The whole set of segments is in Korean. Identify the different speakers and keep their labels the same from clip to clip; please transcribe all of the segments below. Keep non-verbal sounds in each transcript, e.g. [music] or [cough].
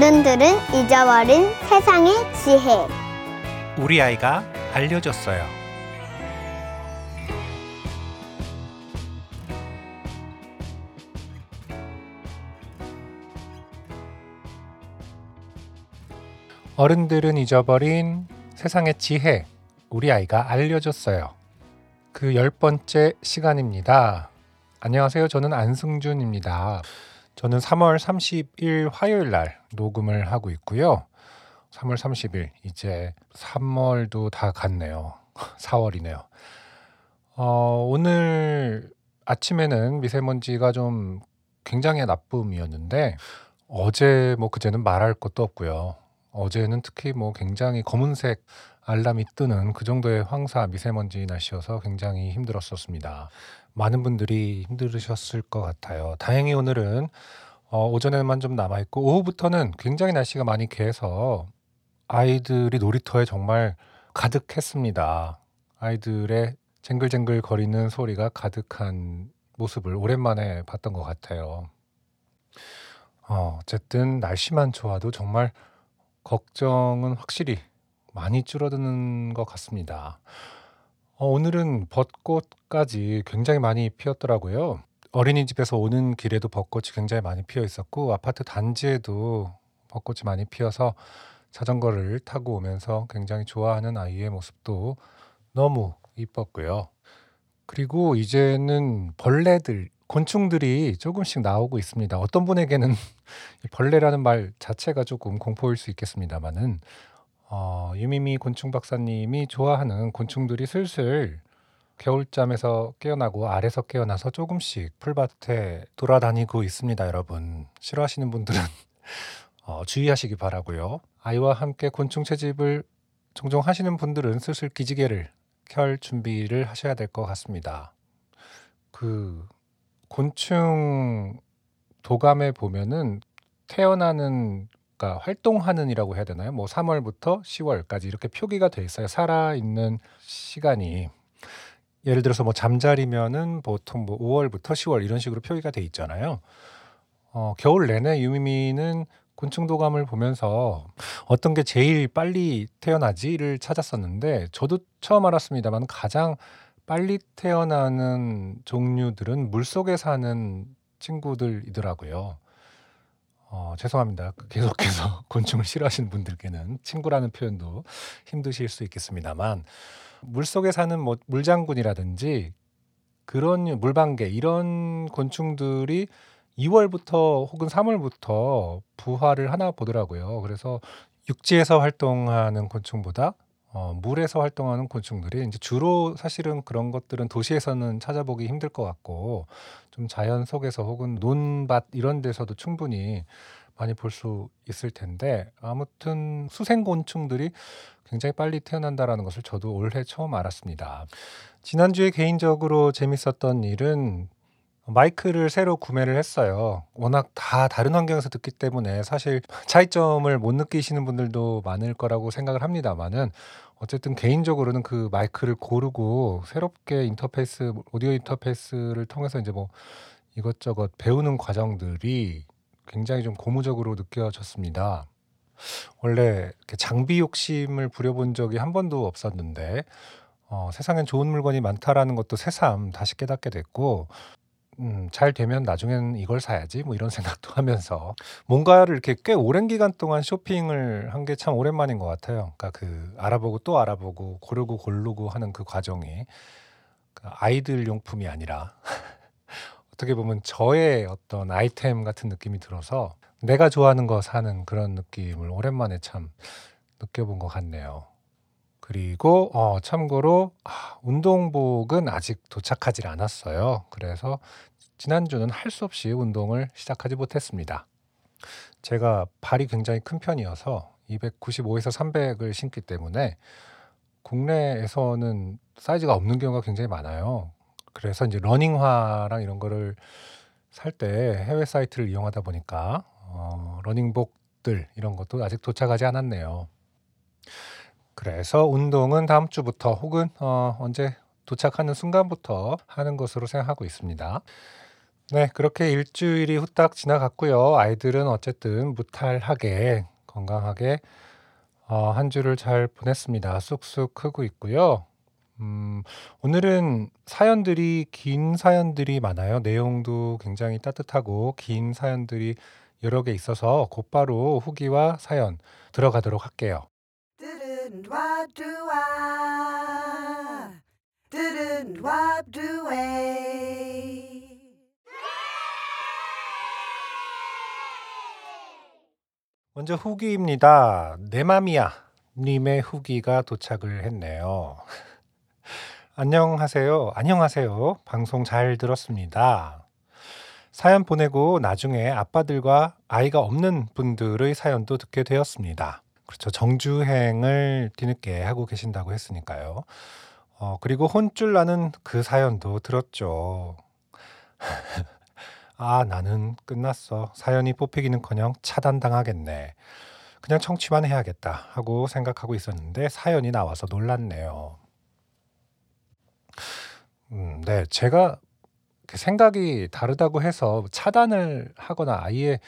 Speaker 1: 어른들은 잊어버린 세상의 지혜.
Speaker 2: 우리 아이가 알려줬어요. 어른들은 잊어버린 세상의 지혜. 우리 아이가 알려줬어요. 그 열 번째 시간입니다. 안녕하세요. 저는 안승준입니다. 저는 3월 30일 화요일 날 녹음을 하고 있고요. 3월 30일 이제 3월도 다 갔네요. [laughs] 4월이네요. 어, 오늘 아침에는 미세먼지가 좀 굉장히 나쁨이었는데 어제 뭐 그제는 말할 것도 없고요. 어제는 특히 뭐 굉장히 검은색 알람이 뜨는 그 정도의 황사 미세먼지 날씨여서 굉장히 힘들었었습니다. 많은 분들이 힘들으셨을 것 같아요. 다행히 오늘은 어, 오전에만 좀 남아 있고 오후부터는 굉장히 날씨가 많이 개서 아이들이 놀이터에 정말 가득했습니다. 아이들의 쟁글쟁글 거리는 소리가 가득한 모습을 오랜만에 봤던 것 같아요. 어, 어쨌든 날씨만 좋아도 정말 걱정은 확실히 많이 줄어드는 것 같습니다. 어, 오늘은 벚꽃까지 굉장히 많이 피었더라고요. 어린이집에서 오는 길에도 벚꽃이 굉장히 많이 피어 있었고 아파트 단지에도 벚꽃이 많이 피어서 자전거를 타고 오면서 굉장히 좋아하는 아이의 모습도 너무 이뻤고요. 그리고 이제는 벌레들, 곤충들이 조금씩 나오고 있습니다. 어떤 분에게는 [laughs] 벌레라는 말 자체가 조금 공포일 수 있겠습니다만은 어, 유미미 곤충 박사님이 좋아하는 곤충들이 슬슬 겨울잠에서 깨어나고 알에서 깨어나서 조금씩 풀밭에 돌아다니고 있습니다, 여러분. 싫어하시는 분들은 [laughs] 어, 주의하시기 바라고요. 아이와 함께 곤충 채집을 종종 하시는 분들은 슬슬 기지개를 켤 준비를 하셔야 될 것 같습니다. 그 곤충 도감에 보면은 태어나는 그러니까 활동하는이라고 해야 되나요? 뭐 3월부터 10월까지 이렇게 표기가 돼 있어요. 살아 있는 시간이 예를 들어서 뭐 잠자리면은 보통 뭐 5월부터 10월 이런 식으로 표기가 돼 있잖아요. 어, 겨울 내내 유미미는 곤충도감을 보면서 어떤 게 제일 빨리 태어나지를 찾았었는데 저도 처음 알았습니다만 가장 빨리 태어나는 종류들은 물속에 사는 친구들이더라고요. 어, 죄송합니다. 그 계속해서 [laughs] 곤충을 싫어하시는 분들께는 친구라는 표현도 힘드실 수 있겠습니다만 물 속에 사는 뭐 물장군이라든지 그런 물방개 이런 곤충들이 2월부터 혹은 3월부터 부화를 하나 보더라고요. 그래서 육지에서 활동하는 곤충보다 어, 물에서 활동하는 곤충들이 이제 주로 사실은 그런 것들은 도시에서는 찾아보기 힘들 것 같고 좀 자연 속에서 혹은 논밭 이런 데서도 충분히 많이 볼 수 있을 텐데 아무튼 수생곤충들이 굉장히 빨리 태어난다라는 것을 저도 올해 처음 알았습니다. 지난주에 개인적으로 재밌었던 일은 마이크를 새로 구매를 했어요. 워낙 다 다른 환경에서 듣기 때문에 사실 차이점을 못 느끼시는 분들도 많을 거라고 생각을 합니다만은 어쨌든 개인적으로는 그 마이크를 고르고 새롭게 인터페이스 오디오 인터페이스를 통해서 이제 뭐 이것저것 배우는 과정들이 굉장히 좀 고무적으로 느껴졌습니다. 원래 이렇게 장비 욕심을 부려본 적이 한 번도 없었는데 어, 세상엔 좋은 물건이 많다라는 것도 새삼 다시 깨닫게 됐고 음, 잘 되면 나중엔 이걸 사야지 뭐 이런 [laughs] 생각도 하면서 뭔가를 이렇게 꽤 오랜 기간 동안 쇼핑을 한 게 참 오랜만인 것 같아요. 그러니까 그 알아보고 또 알아보고 고르고 고르고 하는 그 과정이 그 아이들 용품이 아니라 [laughs] 어떻게 보면 저의 어떤 아이템 같은 느낌이 들어서 내가 좋아하는 거 사는 그런 느낌을 오랜만에 참 느껴본 것 같네요. 그리고 어 참고로 아 운동복은 아직 도착하질 않았어요. 그래서 지난주는 할 수 없이 운동을 시작하지 못했습니다. 제가 발이 굉장히 큰 편이어서 295에서 300을 신기 때문에 국내에서는 사이즈가 없는 경우가 굉장히 많아요. 그래서 이제 러닝화랑 이런 거를 살 때 해외 사이트를 이용하다 보니까 어 러닝복들 이런 것도 아직 도착하지 않았네요. 그래서 운동은 다음 주부터 혹은 어 언제 도착하는 순간부터 하는 것으로 생각하고 있습니다. 네, 그렇게 일주일이 후딱 지나갔고요. 아이들은 어쨌든 무탈하게 건강하게 어, 한 주를 잘 보냈습니다. 쑥쑥 크고 있고요. 음, 오늘은 사연들이 긴 사연들이 많아요. 내용도 굉장히 따뜻하고 긴 사연들이 여러 개 있어서 곧바로 후기와 사연 들어가도록 할게요. 먼저 후기입니다. 내 맘이야 님의 후기가 도착을 했네요. 안녕하세요. 안녕하세요. 방송 잘 들었습니다. 사연 보내고 나중에 아빠들과 아이가 없는 분들의 사연도 듣게 되었습니다. 그렇죠. 정주행을 뒤늦게 하고 계신다고 했으니까요. 어, 그리고 혼쭐 나는 그 사연도 들었죠. [laughs] 아, 나는 끝났어. 사연이 뽑히기는 커녕 차단당하겠네. 그냥 청취만 해야겠다 하고 생각하고 있었는데 사연이 나와서 놀랐네요. 음, 네, 제가 그 생각이 다르다고 해서 차단을 하거나 아예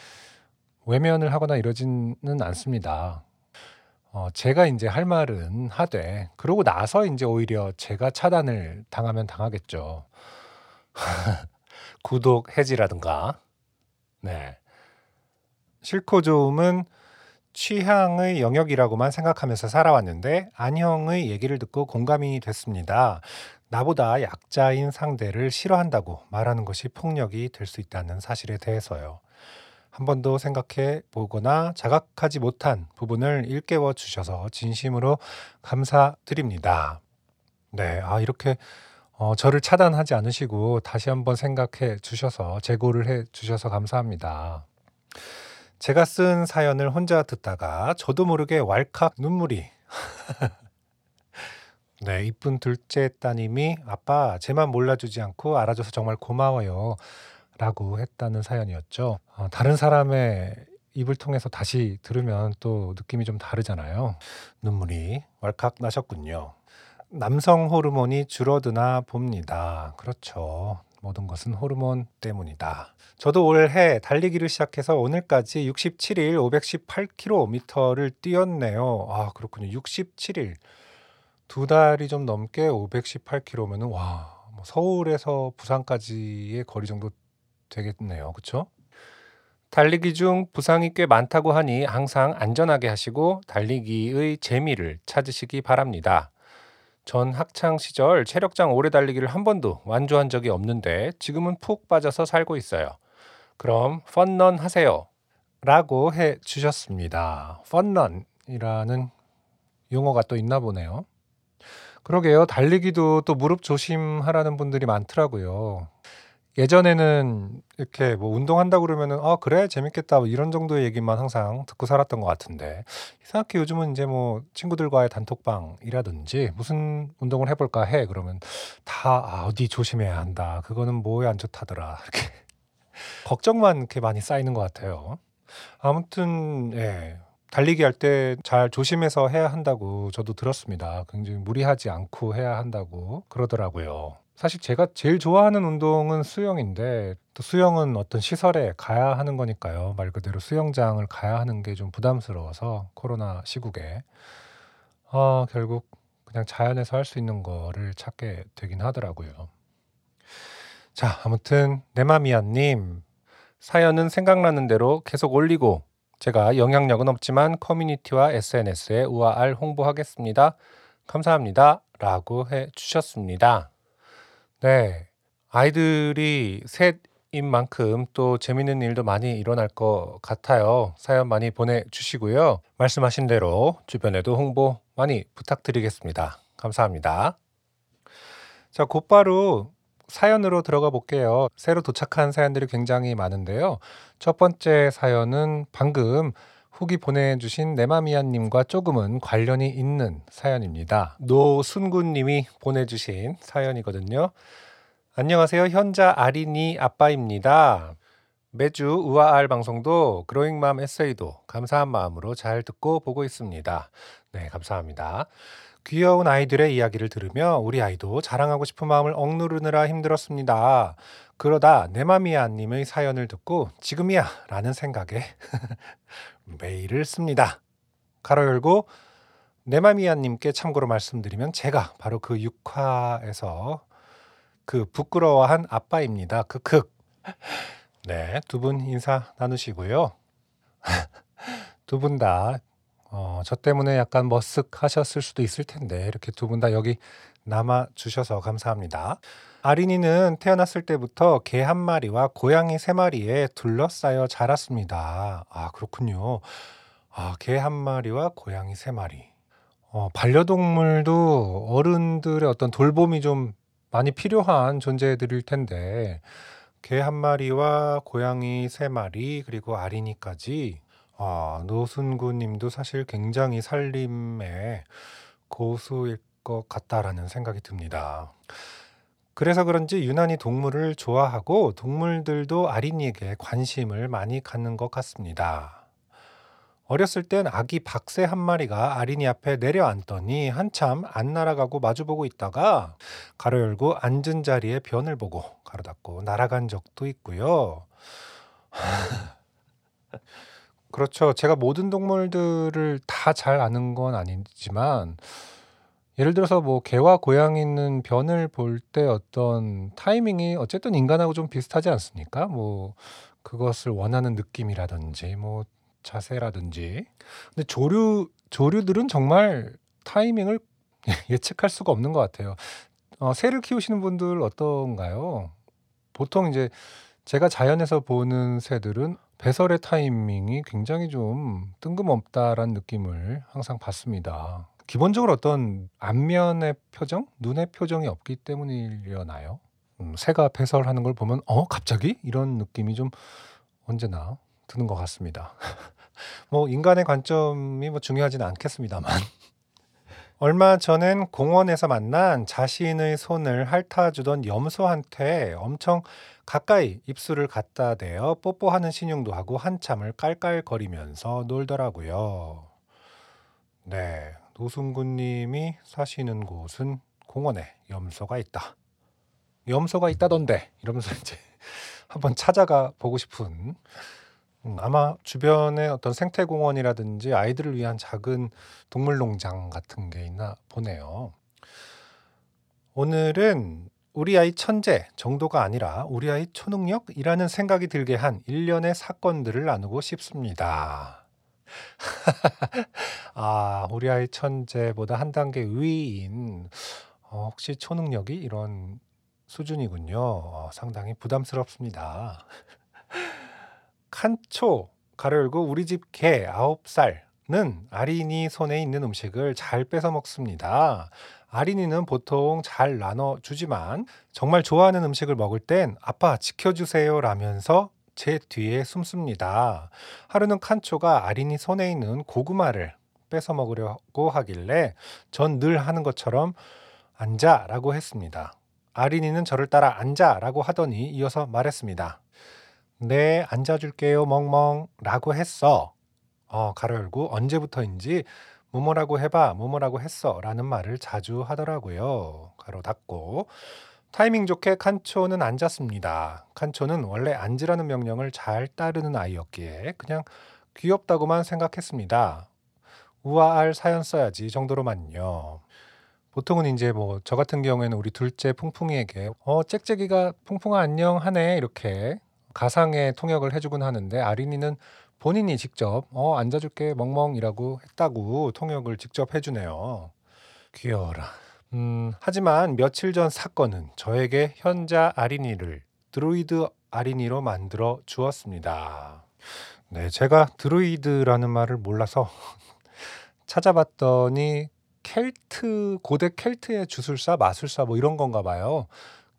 Speaker 2: 외면을 하거나 이러지는 않습니다. 어, 제가 이제 할 말은 하되, 그러고 나서 이제 오히려 제가 차단을 당하면 당하겠죠. [laughs] 구독 해지라든가. 네. 싫고 좋음은 취향의 영역이라고만 생각하면서 살아왔는데 안형의 얘기를 듣고 공감이 됐습니다. 나보다 약자인 상대를 싫어한다고 말하는 것이 폭력이 될 수 있다는 사실에 대해서요. 한 번도 생각해 보거나 자각하지 못한 부분을 일깨워 주셔서 진심으로 감사드립니다. 네, 아, 이렇게 어, 저를 차단하지 않으시고 다시 한번 생각해 주셔서 재고를 해 주셔서 감사합니다. 제가 쓴 사연을 혼자 듣다가 저도 모르게 왈칵 눈물이 [laughs] 네, 이쁜 둘째 따님이 "아빠 제만 몰라주지 않고 알아줘서 정말 고마워요." 라고 했다는 사연이었죠. 어, 다른 사람의 입을 통해서 다시 들으면 또 느낌이 좀 다르잖아요. 눈물이 왈칵 나셨군요. 남성 호르몬이 줄어드나 봅니다. 그렇죠. 모든 것은 호르몬 때문이다. 저도 올해 달리기를 시작해서 오늘까지 67일 518km를 뛰었네요. 아, 그렇군요. 67일. 두 달이 좀 넘게 518km면은 와, 뭐 서울에서 부산까지의 거리 정도 되겠네요. 그쵸? 달리기 중 부상이 꽤 많다고 하니 항상 안전하게 하시고 달리기의 재미를 찾으시기 바랍니다. 전 학창 시절 체력장 오래 달리기를 한 번도 완주한 적이 없는데 지금은 푹 빠져서 살고 있어요. 그럼 펀런 하세요. 라고 해 주셨습니다. 펀런이라는 용어가 또 있나 보네요. 그러게요. 달리기도 또 무릎 조심하라는 분들이 많더라고요. 예전에는 이렇게 뭐 운동한다 그러면은 '아 그래? 재밌겠다.' 뭐 이런 정도의 얘기만 항상 듣고 살았던 것 같은데 이상하게 요즘은 이제 뭐 친구들과의 단톡방이라든지 "무슨 운동을 해 볼까 해." 그러면 다 "아 어디 조심해야 한다. 그거는 뭐에 안 좋다더라." [laughs] 이렇게 걱정만 이렇게 많이 쌓이는 것 같아요. 아무튼 예. 달리기 할 때 잘 조심해서 해야 한다고 저도 들었습니다. 굉장히 무리하지 않고 해야 한다고 그러더라고요. 사실 제가 제일 좋아하는 운동은 수영인데 또 수영은 어떤 시설에 가야 하는 거니까요. 말 그대로 수영장을 가야 하는 게 좀 부담스러워서 코로나 시국에 아 결국 그냥 자연에서 할 수 있는 거를 찾게 되긴 하더라고요. 자 아무튼 네마미아 님 사연은 생각나는 대로 계속 올리고 제가 영향력은 없지만 커뮤니티와 SNS에 우아알 홍보하겠습니다. 감사합니다. 라고 해 주셨습니다. 네. 아이들이 셋인 만큼 또 재밌는 일도 많이 일어날 것 같아요. 사연 많이 보내주시고요. 말씀하신 대로 주변에도 홍보 많이 부탁드리겠습니다. 감사합니다. 자, 곧바로 사연으로 들어가 볼게요. 새로 도착한 사연들이 굉장히 많은데요. 첫 번째 사연은 방금 후기 보내주신 네마미아님과 조금은 관련이 있는 사연입니다. 노순구님이 보내주신 사연이거든요. 안녕하세요. 현자 아린이 아빠입니다. 매주 우아알 방송도 그로잉맘 에세이도 감사한 마음으로 잘 듣고 보고 있습니다. 네, 감사합니다. 귀여운 아이들의 이야기를 들으며 우리 아이도 자랑하고 싶은 마음을 억누르느라 힘들었습니다. 그러다 내맘이야님의 사연을 듣고 지금이야 라는 생각에 [laughs] 메일을 씁니다. 가로 열고 내맘이야님께 참고로 말씀드리면 제가 바로 그 6화에서 그 부끄러워한 아빠입니다. 크크. 네, 두 분 인사 나누시고요. [laughs] 두 분 다 어, 저 때문에 약간 머쓱하셨을 수도 있을 텐데 이렇게 두 분 다 여기 남아 주셔서 감사합니다. 아린이는 태어났을 때부터 개 한 마리와 고양이 세 마리에 둘러싸여 자랐습니다. 아, 그렇군요. 아, 개 한 마리와 고양이 세 마리. 어, 반려동물도 어른들의 어떤 돌봄이 좀 많이 필요한 존재들일 텐데 개 한 마리와 고양이 세 마리 그리고 아린이까지 아, 노순구 님도 사실 굉장히 살림의 고수일 것 같다라는 생각이 듭니다. 그래서 그런지 유난히 동물을 좋아하고 동물들도 아린이에게 관심을 많이 갖는 것 같습니다. 어렸을 땐 아기 박새 한 마리가 아린이 앞에 내려앉더니 한참 안 날아가고 마주보고 있다가 가로 열고 앉은 자리에 변을 보고 가로 닫고 날아간 적도 있고요. [laughs] 그렇죠. 제가 모든 동물들을 다 잘 아는 건 아니지만 예를 들어서 뭐 개와 고양이는 변을 볼 때 어떤 타이밍이 어쨌든 인간하고 좀 비슷하지 않습니까? 뭐 그것을 원하는 느낌이라든지 뭐 자세라든지. 근데 조류 조류들은 정말 타이밍을 [laughs] 예측할 수가 없는 것 같아요. 어, 새를 키우시는 분들 어떤가요? 보통 이제 제가 자연에서 보는 새들은 배설의 타이밍이 굉장히 좀 뜬금없다라는 느낌을 항상 받습니다. 기본적으로 어떤 안면의 표정, 눈의 표정이 없기 때문이려나요? 음, 새가 배설하는 걸 보면 어 갑자기 이런 느낌이 좀 언제나 드는 것 같습니다. [laughs] 뭐 인간의 관점이 뭐 중요하지는 않겠습니다만 [laughs] 얼마 전엔 공원에서 만난 자신의 손을 핥아주던 염소한테 엄청 가까이 입술을 갖다 대어 뽀뽀하는 신용도 하고 한참을 깔깔거리면서 놀더라고요. 네, 노순구님이 사시는 곳은 공원에 염소가 있다. 염소가 있다던데 이러면서 이제 [laughs] 한번 찾아가 보고 싶은 음, 아마 주변에 어떤 생태공원이라든지 아이들을 위한 작은 동물농장 같은 게 있나 보네요. 오늘은 우리 아이 천재 정도가 아니라 우리 아이 초능력이라는 생각이 들게 한 일련의 사건들을 나누고 싶습니다. [laughs] 아, 우리 아이 천재보다 한 단계 위인 어, 혹시 초능력이 이런 수준이군요. 어, 상당히 부담스럽습니다. [laughs] 칸초 가로 열고 우리 집개 아홉 살는 아린이 손에 있는 음식을 잘 뺏어 먹습니다. 아린이는 보통 잘 나눠 주지만 정말 좋아하는 음식을 먹을 땐 아빠 지켜주세요 라면서 제 뒤에 숨습니다. 하루는 칸초가 아린이 손에 있는 고구마를 뺏어 먹으려고 하길래 전 늘 하는 것처럼 앉아 라고 했습니다. 아린이는 저를 따라 앉아 라고 하더니 이어서 말했습니다. 네, 앉아줄게요, 멍멍 라고 했어. 어, 가로 열고 언제부터인지 뭐뭐라고 해봐, 뭐뭐라고 했어 라는 말을 자주 하더라고요. 가로 닫고 타이밍 좋게 칸초는 앉았습니다. 칸초는 원래 앉으라는 명령을 잘 따르는 아이였기에 그냥 귀엽다고만 생각했습니다. 우아할 사연 써야지 정도로만요. 보통은 이제 뭐 저 같은 경우에는 우리 둘째 풍풍이에게 어 짹짹이가 풍풍아 안녕 하네 이렇게 가상의 통역을 해주곤 하는데 아린이는 본인이 직접 어 앉아줄게 멍멍이라고 했다고 통역을 직접 해주네요. 귀여워라. 음, 하지만 며칠 전 사건은 저에게 현자 아린이를 드로이드 아린이로 만들어 주었습니다. 네, 제가 드로이드라는 말을 몰라서 [laughs] 찾아봤더니 켈트 고대 켈트의 주술사 마술사 뭐 이런 건가 봐요.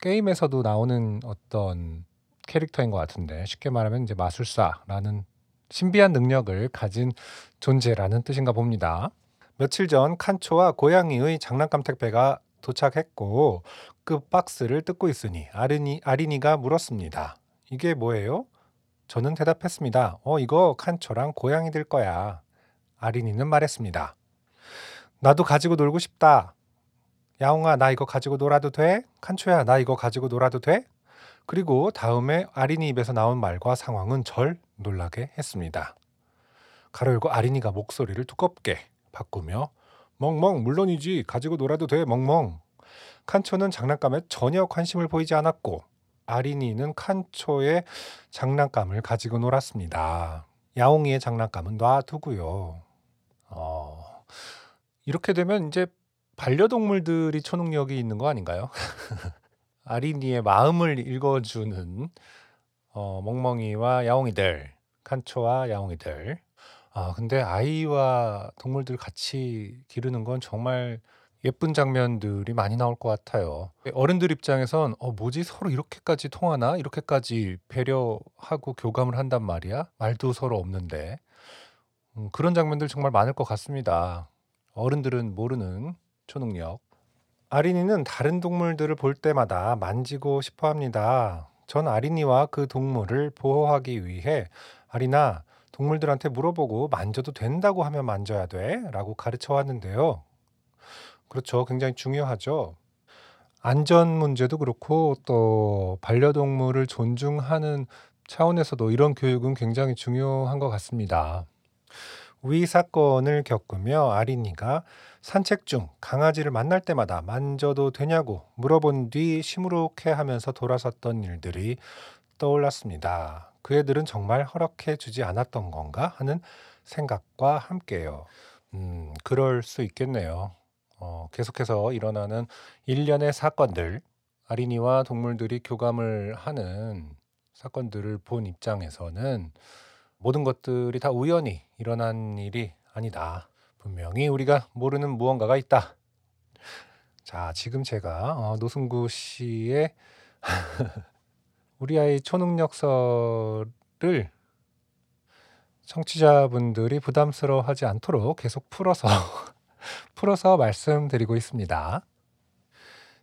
Speaker 2: 게임에서도 나오는 어떤 캐릭터인 것 같은데 쉽게 말하면 이제 마술사라는 신비한 능력을 가진 존재라는 뜻인가 봅니다. 며칠 전 칸초와 고양이의 장난감 택배가 도착했고 그 박스를 뜯고 있으니 아린이, 아린이가 물었습니다. 이게 뭐예요? 저는 대답했습니다. 어, 이거 칸초랑 고양이들 거야. 아린이는 말했습니다. 나도 가지고 놀고 싶다. 야옹아, 나 이거 가지고 놀아도 돼? 칸초야, 나 이거 가지고 놀아도 돼? 그리고 다음에 아린이 입에서 나온 말과 상황은 절 놀라게 했습니다. 가로 열고 아린이가 목소리를 두껍게 바꾸며 멍멍 물론이지 가지고 놀아도 돼 멍멍 칸초는 장난감에 전혀 관심을 보이지 않았고 아린이는 칸초의 장난감을 가지고 놀았습니다. 야옹이의 장난감은 놔두고요. 어, 이렇게 되면 이제 반려동물들이 초능력이 있는 거 아닌가요? [laughs] 아린이의 마음을 읽어주는 어, 멍멍이와 야옹이들, 칸초와 야옹이들. 아, 근데 아이와 동물들 같이 기르는 건 정말 예쁜 장면들이 많이 나올 것 같아요. 어른들 입장에선 어, 뭐지 서로 이렇게까지 통하나? 이렇게까지 배려하고 교감을 한단 말이야? 말도 서로 없는데. 음, 그런 장면들 정말 많을 것 같습니다. 어른들은 모르는 초능력. 아린이는 다른 동물들을 볼 때마다 만지고 싶어 합니다. 전 아린이와 그 동물을 보호하기 위해 아린아, 동물들한테 물어보고 만져도 된다고 하면 만져야 돼 라고 가르쳐 왔는데요. 그렇죠. 굉장히 중요하죠. 안전 문제도 그렇고 또 반려동물을 존중하는 차원에서도 이런 교육은 굉장히 중요한 것 같습니다. 위 사건을 겪으며 아린이가 산책 중 강아지를 만날 때마다 만져도 되냐고 물어본 뒤 시무룩해 하면서 돌아섰던 일들이 떠올랐습니다. 그 애들은 정말 허락해 주지 않았던 건가 하는 생각과 함께요. 음, 그럴 수 있겠네요. 어, 계속해서 일어나는 일련의 사건들, 아린이와 동물들이 교감을 하는 사건들을 본 입장에서는 모든 것들이 다 우연히 일어난 일이 아니다. 분명히 우리가 모르는 무언가가 있다. 자, 지금 제가 어, 노승구 씨의 [laughs] 우리 아이 초능력서를 청취자분들이 부담스러워하지 않도록 계속 풀어서 [laughs] 풀어서 말씀드리고 있습니다.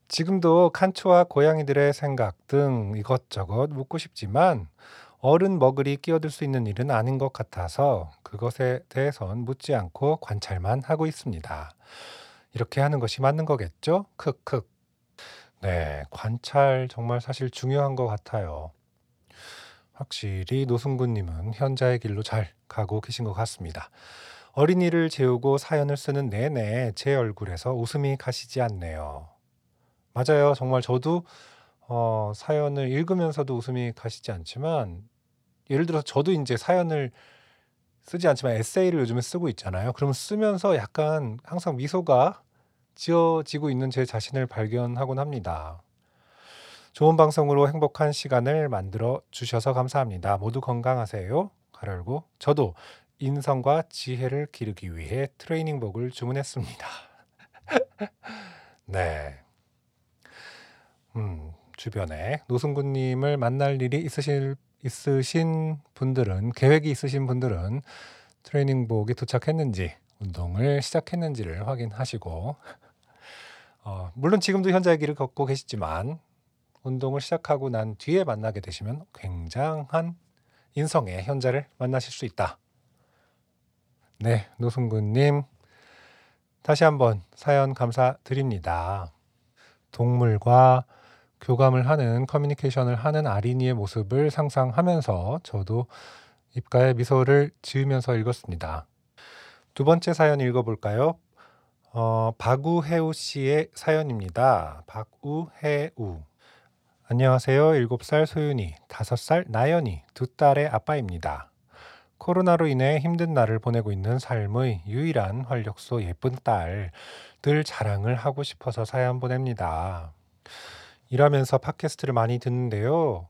Speaker 2: 지금도 칸초와 고양이들의 생각 등 이것저것 묻고 싶지만 어른 머글이 끼어들 수 있는 일은 아닌 것 같아서 그것에 대해선 묻지 않고 관찰만 하고 있습니다. 이렇게 하는 것이 맞는 거겠죠? 크크. 네, 관찰 정말 사실 중요한 것 같아요. 확실히 노승구님은 현자의 길로 잘 가고 계신 것 같습니다. 어린이를 재우고 사연을 쓰는 내내 제 얼굴에서 웃음이 가시지 않네요. 맞아요. 정말 저도 어, 사연을 읽으면서도 웃음이 가시지 않지만 예를 들어서 저도 이제 사연을 쓰지 않지만 에세이를 요즘에 쓰고 있잖아요. 그러면 쓰면서 약간 항상 미소가 지어지고 있는 제 자신을 발견하곤 합니다. 좋은 방송으로 행복한 시간을 만들어 주셔서 감사합니다. 모두 건강하세요. 가열고 저도 인성과 지혜를 기르기 위해 트레이닝복을 주문했습니다. [laughs] 네. 음, 주변에 노승구님을 만날 일이 있으실, 있으신 분들은, 계획이 있으신 분들은 트레이닝복이 도착했는지, 운동을 시작했는지를 확인하시고, 어, 물론 지금도 현자의 길을 걷고 계시지만, 운동을 시작하고 난 뒤에 만나게 되시면 굉장한 인성의 현자를 만나실 수 있다. 네, 노승구님 다시 한번 사연 감사드립니다. 동물과 교감을 하는 커뮤니케이션을 하는 아린이의 모습을 상상하면서 저도 입가에 미소를 지으면서 읽었습니다. 두 번째 사연 읽어볼까요? 어, 박우혜우 씨의 사연입니다. 박우혜우. 안녕하세요. 7살 소윤이, 5살 나연이, 두 딸의 아빠입니다. 코로나로 인해 힘든 날을 보내고 있는 삶의 유일한 활력소 예쁜 딸, 늘 자랑을 하고 싶어서 사연 보냅니다. 일하면서 팟캐스트를 많이 듣는데요.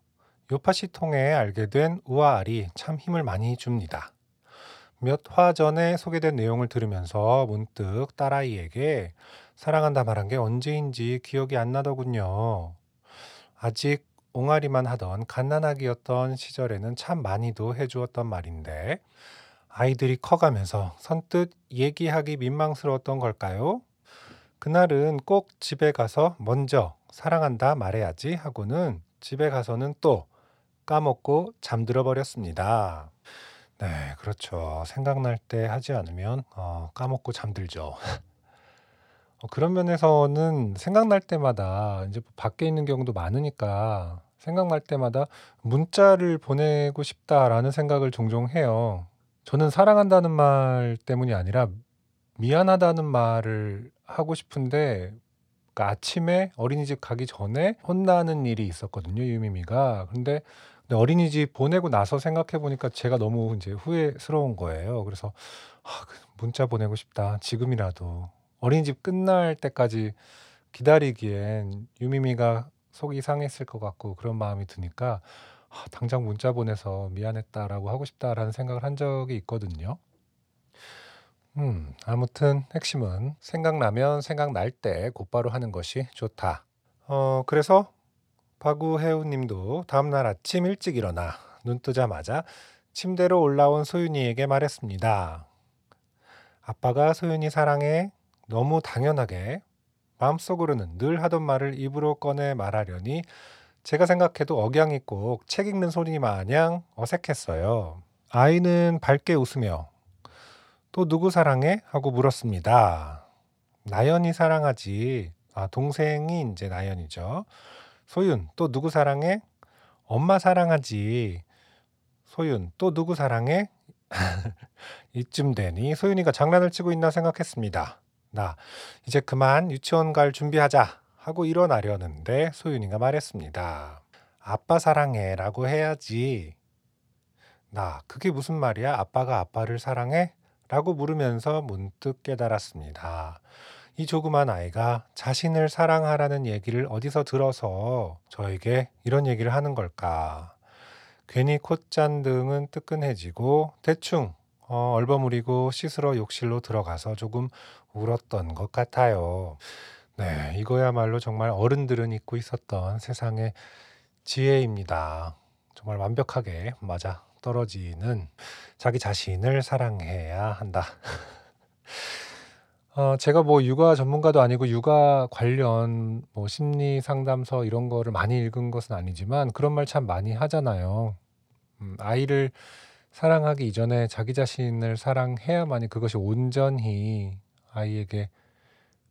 Speaker 2: 요파시 통해 알게 된 우아알이 참 힘을 많이 줍니다. 몇 화 전에 소개된 내용을 들으면서 문득 딸아이에게 사랑한다 말한 게 언제인지 기억이 안 나더군요. 아직 옹알이만 하던 갓난아기였던 시절에는 참 많이도 해주었던 말인데 아이들이 커가면서 선뜻 얘기하기 민망스러웠던 걸까요? 그날은 꼭 집에 가서 먼저 사랑한다 말해야지 하고는 집에 가서는 또 까먹고 잠들어 버렸습니다. 네, 그렇죠. 생각날 때 하지 않으면 어, 까먹고 잠들죠. [laughs] 어, 그런 면에서는 생각날 때마다 이제 밖에 있는 경우도 많으니까 생각날 때마다 문자를 보내고 싶다라는 생각을 종종 해요. 저는 사랑한다는 말 때문이 아니라 미안하다는 말을 하고 싶은데 그러니까 아침에 어린이집 가기 전에 혼나는 일이 있었거든요, 유미미가. 근데, 근데 어린이집 보내고 나서 생각해 보니까 제가 너무 이제 후회스러운 거예요. 그래서 아, 그 문자 보내고 싶다. 지금이라도 어린이집 끝날 때까지 기다리기엔 유미미가 속이 상했을 것 같고 그런 마음이 드니까 아, 당장 문자 보내서 미안했다라고 하고 싶다라는 생각을 한 적이 있거든요. 음, 아무튼 핵심은 생각나면 생각날 때 곧바로 하는 것이 좋다. 어, 그래서 바구해우 님도 다음날 아침 일찍 일어나 눈 뜨자마자 침대로 올라온 소윤이에게 말했습니다. 아빠가 소윤이 사랑해 너무 당연하게 마음속으로는 늘 하던 말을 입으로 꺼내 말하려니 제가 생각해도 억양이 꼭 책 읽는 소리 마냥 어색했어요. 아이는 밝게 웃으며 또 누구 사랑해? 하고 물었습니다. 나연이 사랑하지. 아, 동생이 이제 나연이죠. 소윤, 또 누구 사랑해? 엄마 사랑하지. 소윤, 또 누구 사랑해? [laughs] 이쯤 되니 소윤이가 장난을 치고 있나 생각했습니다. 나 이제 그만 유치원 갈 준비하자 하고 일어나려는데 소윤이가 말했습니다. 아빠 사랑해 라고 해야지. 나 그게 무슨 말이야? 아빠가 아빠를 사랑해? 라고 물으면서 문득 깨달았습니다. 이 조그만 아이가 자신을 사랑하라는 얘기를 어디서 들어서 저에게 이런 얘기를 하는 걸까? 괜히 콧잔 등은 뜨끈해지고 대충 어, 얼버무리고 씻으러 욕실로 들어가서 조금 울었던 것 같아요. 네, 이거야말로 정말 어른들은 잊고 있었던 세상의 지혜입니다. 정말 완벽하게 맞아 떨어지는 자기 자신을 사랑해야 한다. [laughs] 어, 제가 뭐 육아 전문가도 아니고 육아 관련 뭐 심리 상담서 이런 거를 많이 읽은 것은 아니지만 그런 말 참 많이 하잖아요. 음, 아이를 사랑하기 이전에 자기 자신을 사랑해야만이 그것이 온전히 아이에게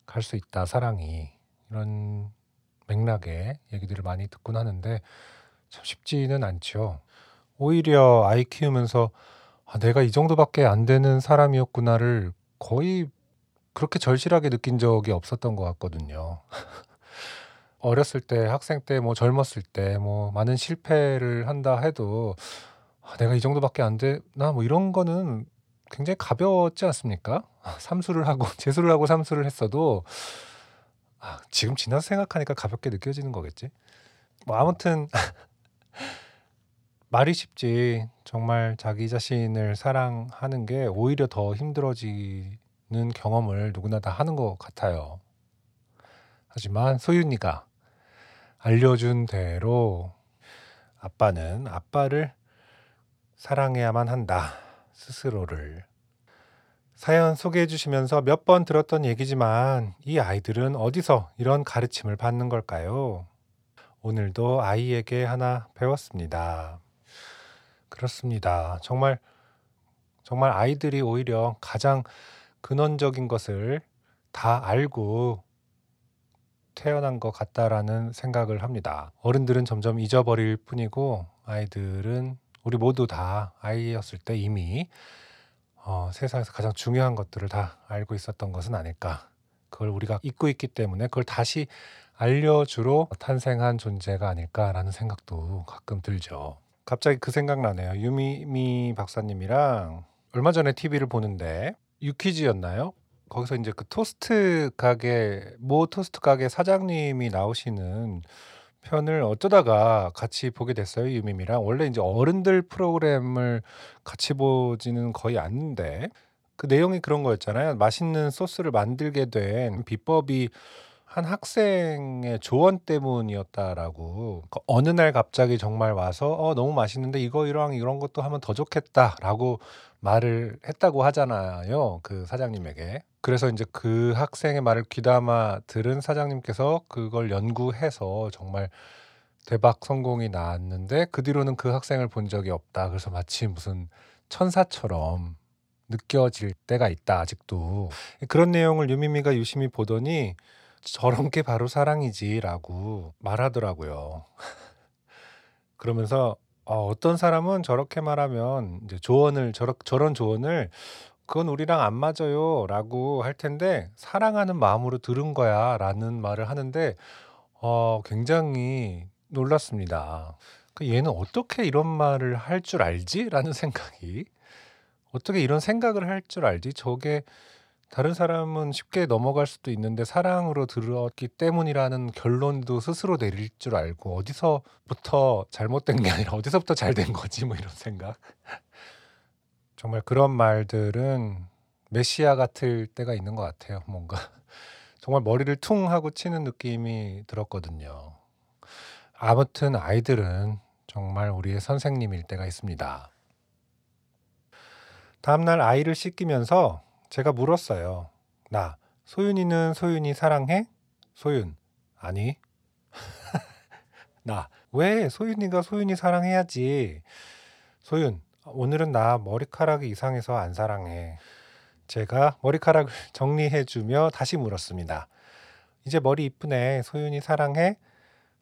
Speaker 2: 갈 수 있다, 사랑이. 이런 맥락의 얘기들을 많이 듣곤 하는데 참 쉽지는 않죠. 오히려 아이 키우면서 아, 내가 이 정도밖에 안 되는 사람이었구나를 거의 그렇게 절실하게 느낀 적이 없었던 것 같거든요. [laughs] 어렸을 때, 학생 때, 뭐 젊었을 때, 뭐 많은 실패를 한다 해도 아, 내가 이 정도밖에 안 되나 뭐 이런 거는 굉장히 가벼웠지 않습니까? 아, [laughs] 삼수를 하고 [laughs] 재수를 하고 삼수를 했어도 아, 지금 지나서 생각하니까 가볍게 느껴지는 거겠지. 뭐 아무튼 말이 쉽지 정말 자기 자신을 사랑하는 게 오히려 더 힘들어지는 경험을 누구나 다 하는 것 같아요. 하지만 소윤이가 알려준 대로 아빠는 아빠를 사랑해야만 한다. 스스로를. 사연 소개해 주시면서 몇 번 들었던 얘기지만 이 아이들은 어디서 이런 가르침을 받는 걸까요? 오늘도 아이에게 하나 배웠습니다. 그렇습니다. 정말 정말 아이들이 오히려 가장 근원적인 것을 다 알고 태어난 것 같다라는 생각을 합니다. 어른들은 점점 잊어버릴 뿐이고 아이들은 우리 모두 다 아이였을 때 이미 어, 세상에서 가장 중요한 것들을 다 알고 있었던 것은 아닐까. 그걸 우리가 잊고 있기 때문에 그걸 다시 알려주러 탄생한 존재가 아닐까라는 생각도 가끔 들죠. 갑자기 그 생각 나네요. 유미미 박사님이랑 얼마 전에 TV를 보는데 유퀴즈였나요? 거기서 이제 그 토스트 가게 모 토스트 가게 사장님이 나오시는 편을 어쩌다가 같이 보게 됐어요, 유미미랑. 원래 이제 어른들 프로그램을 같이 보지는 거의 않는데 그 내용이 그런 거였잖아요. 맛있는 소스를 만들게 된 비법이 한 학생의 조언 때문이었다라고. 그 어느 날 갑자기 정말 와서 어 너무 맛있는데 이거 이랑 이런 것도 하면 더 좋겠다라고 말을 했다고 하잖아요. 그 사장님에게. 그래서 이제 그 학생의 말을 귀담아 들은 사장님께서 그걸 연구해서 정말 대박 성공이 나왔는데 그 뒤로는 그 학생을 본 적이 없다. 그래서 마치 무슨 천사처럼 느껴질 때가 있다 아직도 그런 내용을 유미미가 유심히 보더니 저런 게 바로 사랑이지라고 말하더라고요. [laughs] 그러면서 어, 어떤 사람은 저렇게 말하면 이제 조언을 저런 저런 조언을 그건 우리랑 안 맞아요라고 할 텐데 사랑하는 마음으로 들은 거야라는 말을 하는데 어, 굉장히 놀랐습니다. 그 얘는 어떻게 이런 말을 할 줄 알지?라는 [laughs] 생각이 어떻게 이런 생각을 할 줄 알지? 저게 다른 사람은 쉽게 넘어갈 수도 있는데 사랑으로 들었기 때문이라는 결론도 스스로 내릴 줄 알고 어디서부터 잘못된 게 아니라 어디서부터 잘 된 거지 뭐 이런 생각. 정말 그런 말들은 메시아 같을 때가 있는 것 같아요. 뭔가 [laughs] 정말 머리를 퉁 하고 치는 느낌이 들었거든요. 아무튼 아이들은 정말 우리의 선생님일 때가 있습니다. 다음날 아이를 씻기면서 제가 물었어요. 나 소윤이는 소윤이 사랑해? 소윤 아니. [laughs] 나 왜 소윤이가 소윤이 사랑해야지. 소윤 오늘은 나 머리카락이 이상해서 안 사랑해. 제가 머리카락을 [laughs] 정리해주며 다시 물었습니다. 이제 머리 이쁘네. 소윤이 사랑해?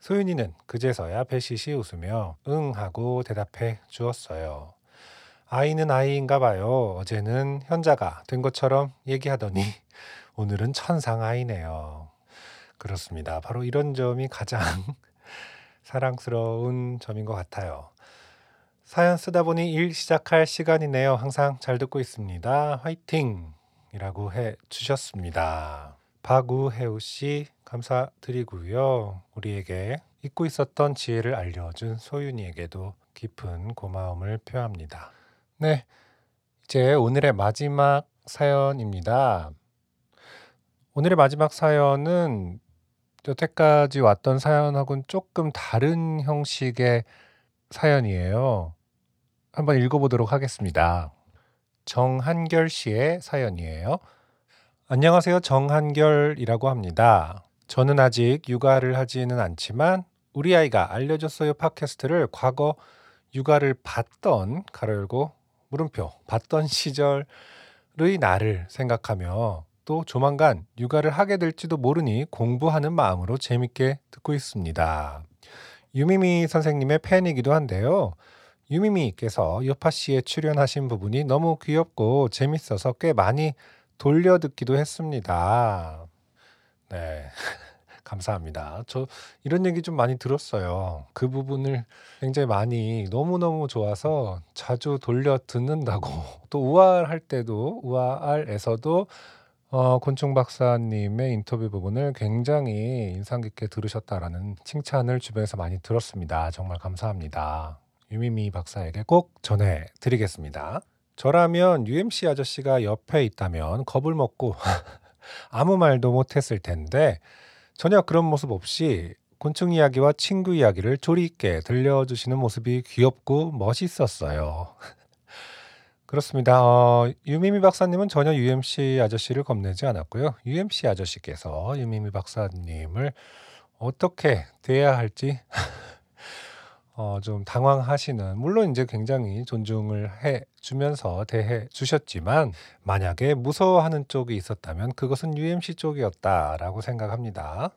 Speaker 2: 소윤이는 그제서야 배시시 웃으며 응 하고 대답해 주었어요. 아이는 아이인가 봐요. 어제는 현자가 된 것처럼 얘기하더니 [laughs] 오늘은 천상 아이네요. 그렇습니다. 바로 이런 점이 가장 [laughs] 사랑스러운 점인 것 같아요. 사연 쓰다 보니 일 시작할 시간이네요. 항상 잘 듣고 있습니다. 화이팅! 이라고 해 주셨습니다. 박우혜우 씨 감사드리고요. 우리에게 잊고 있었던 지혜를 알려준 소윤이에게도 깊은 고마움을 표합니다. 네, 이제 오늘의 마지막 사연입니다. 오늘의 마지막 사연은 여태까지 왔던 사연하고는 조금 다른 형식의 사연이에요. 한번 읽어보도록 하겠습니다. 정한결 씨의 사연이에요. 안녕하세요. 정한결이라고 합니다. 저는 아직 육아를 하지는 않지만 우리 아이가 알려줬어요 팟캐스트를 과거 육아를 받던 가로 열고 물음표 받던 시절의 나를 생각하며 또 조만간 육아를 하게 될지도 모르니 공부하는 마음으로 재밌게 듣고 있습니다. 유미미 선생님의 팬이기도 한데요. 유미미께서 여파 씨에 출연하신 부분이 너무 귀엽고 재밌어서 꽤 많이 돌려 듣기도 했습니다. 네. [laughs] 감사합니다. 저 이런 얘기 좀 많이 들었어요. 그 부분을 굉장히 많이 너무너무 좋아서 자주 돌려 듣는다고. [laughs] 또 우아할 때도 우아알에서도 어, 곤충 박사님의 인터뷰 부분을 굉장히 인상 깊게 들으셨다라는 칭찬을 주변에서 많이 들었습니다. 정말 감사합니다. 유미미 박사에게 꼭 전해 드리겠습니다. 저라면 UMC 아저씨가 옆에 있다면 겁을 먹고 [laughs] 아무 말도 못했을 텐데 전혀 그런 모습 없이 곤충 이야기와 친구 이야기를 조리 있게 들려주시는 모습이 귀엽고 멋있었어요. [laughs] 그렇습니다. 어, 유미미 박사님은 전혀 UMC 아저씨를 겁내지 않았고요. UMC 아저씨께서 유미미 박사님을 어떻게 대해야 할지 어, 좀 당황하시는 물론 이제 굉장히 존중을 해 주면서 대해 주셨지만 만약에 무서워하는 쪽이 있었다면 그것은 UMC 쪽이었다라고 생각합니다.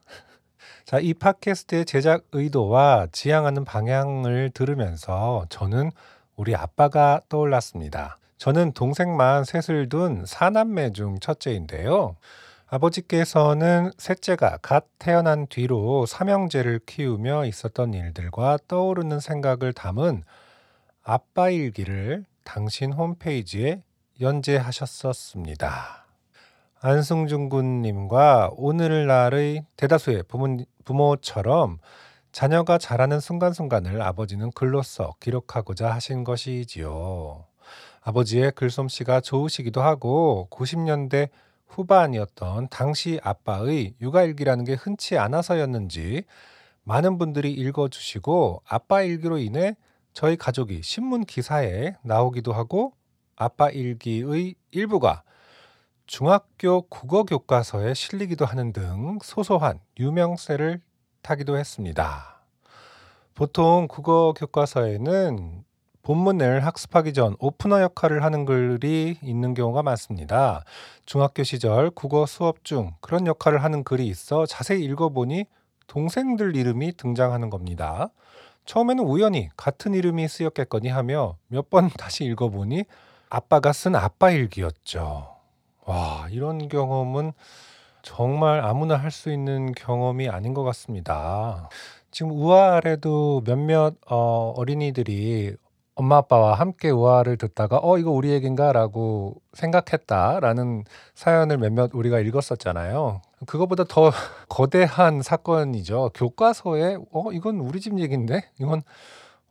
Speaker 2: 자, 이 팟캐스트의 제작 의도와 지향하는 방향을 들으면서 저는 우리 아빠가 떠올랐습니다. 저는 동생만 셋을 둔 사남매 중 첫째인데요. 아버지께서는 셋째가 갓 태어난 뒤로 삼형제를 키우며 있었던 일들과 떠오르는 생각을 담은 아빠 일기를 당신 홈페이지에 연재하셨었습니다. 안승준 군님과 오늘날의 대다수의 부모, 부모처럼 자녀가 자라는 순간순간을 아버지는 글로써 기록하고자 하신 것이지요. 아버지의 글솜씨가 좋으시기도 하고 90년대 후반이었던 당시 아빠의 육아일기라는 게 흔치 않아서였는지 많은 분들이 읽어주시고 아빠 일기로 인해 저희 가족이 신문 기사에 나오기도 하고 아빠 일기의 일부가 중학교 국어 교과서에 실리기도 하는 등 소소한 유명세를 타기도 했습니다. 보통 국어 교과서에는 본문을 학습하기 전 오프너 역할을 하는 글이 있는 경우가 많습니다. 중학교 시절 국어 수업 중 그런 역할을 하는 글이 있어 자세히 읽어보니 동생들 이름이 등장하는 겁니다. 처음에는 우연히 같은 이름이 쓰였겠거니 하며 몇 번 [laughs] 다시 읽어보니 아빠가 쓴 아빠 일기였죠. 와, 이런 경험은 정말 아무나 할 수 있는 경험이 아닌 것 같습니다. 지금 우아래도 몇몇 어, 어린이들이 엄마 아빠와 함께 우아를 듣다가 어 이거 우리 얘긴가라고 생각했다라는 사연을 몇몇 우리가 읽었었잖아요. 그거보다 더 [laughs] 거대한 사건이죠. 교과서에 어 이건 우리 집 얘긴데 이건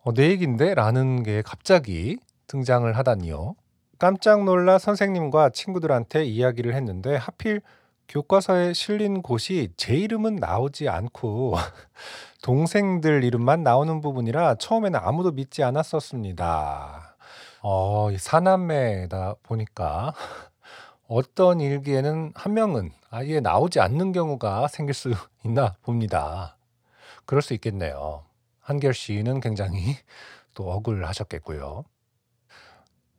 Speaker 2: 어, 내 얘긴데라는 게 갑자기 등장을 하다니요. 깜짝 놀라 선생님과 친구들한테 이야기를 했는데 하필 교과서에 실린 곳이 제 이름은 나오지 않고 [laughs] 동생들 이름만 나오는 부분이라 처음에는 아무도 믿지 않았었습니다. 어, 이 사남매다 보니까 [laughs] 어떤 일기에는 한 명은 아예 나오지 않는 경우가 생길 수 [laughs] 있나 봅니다. 그럴 수 있겠네요. 한결 씨는 굉장히 또 억울하셨겠고요.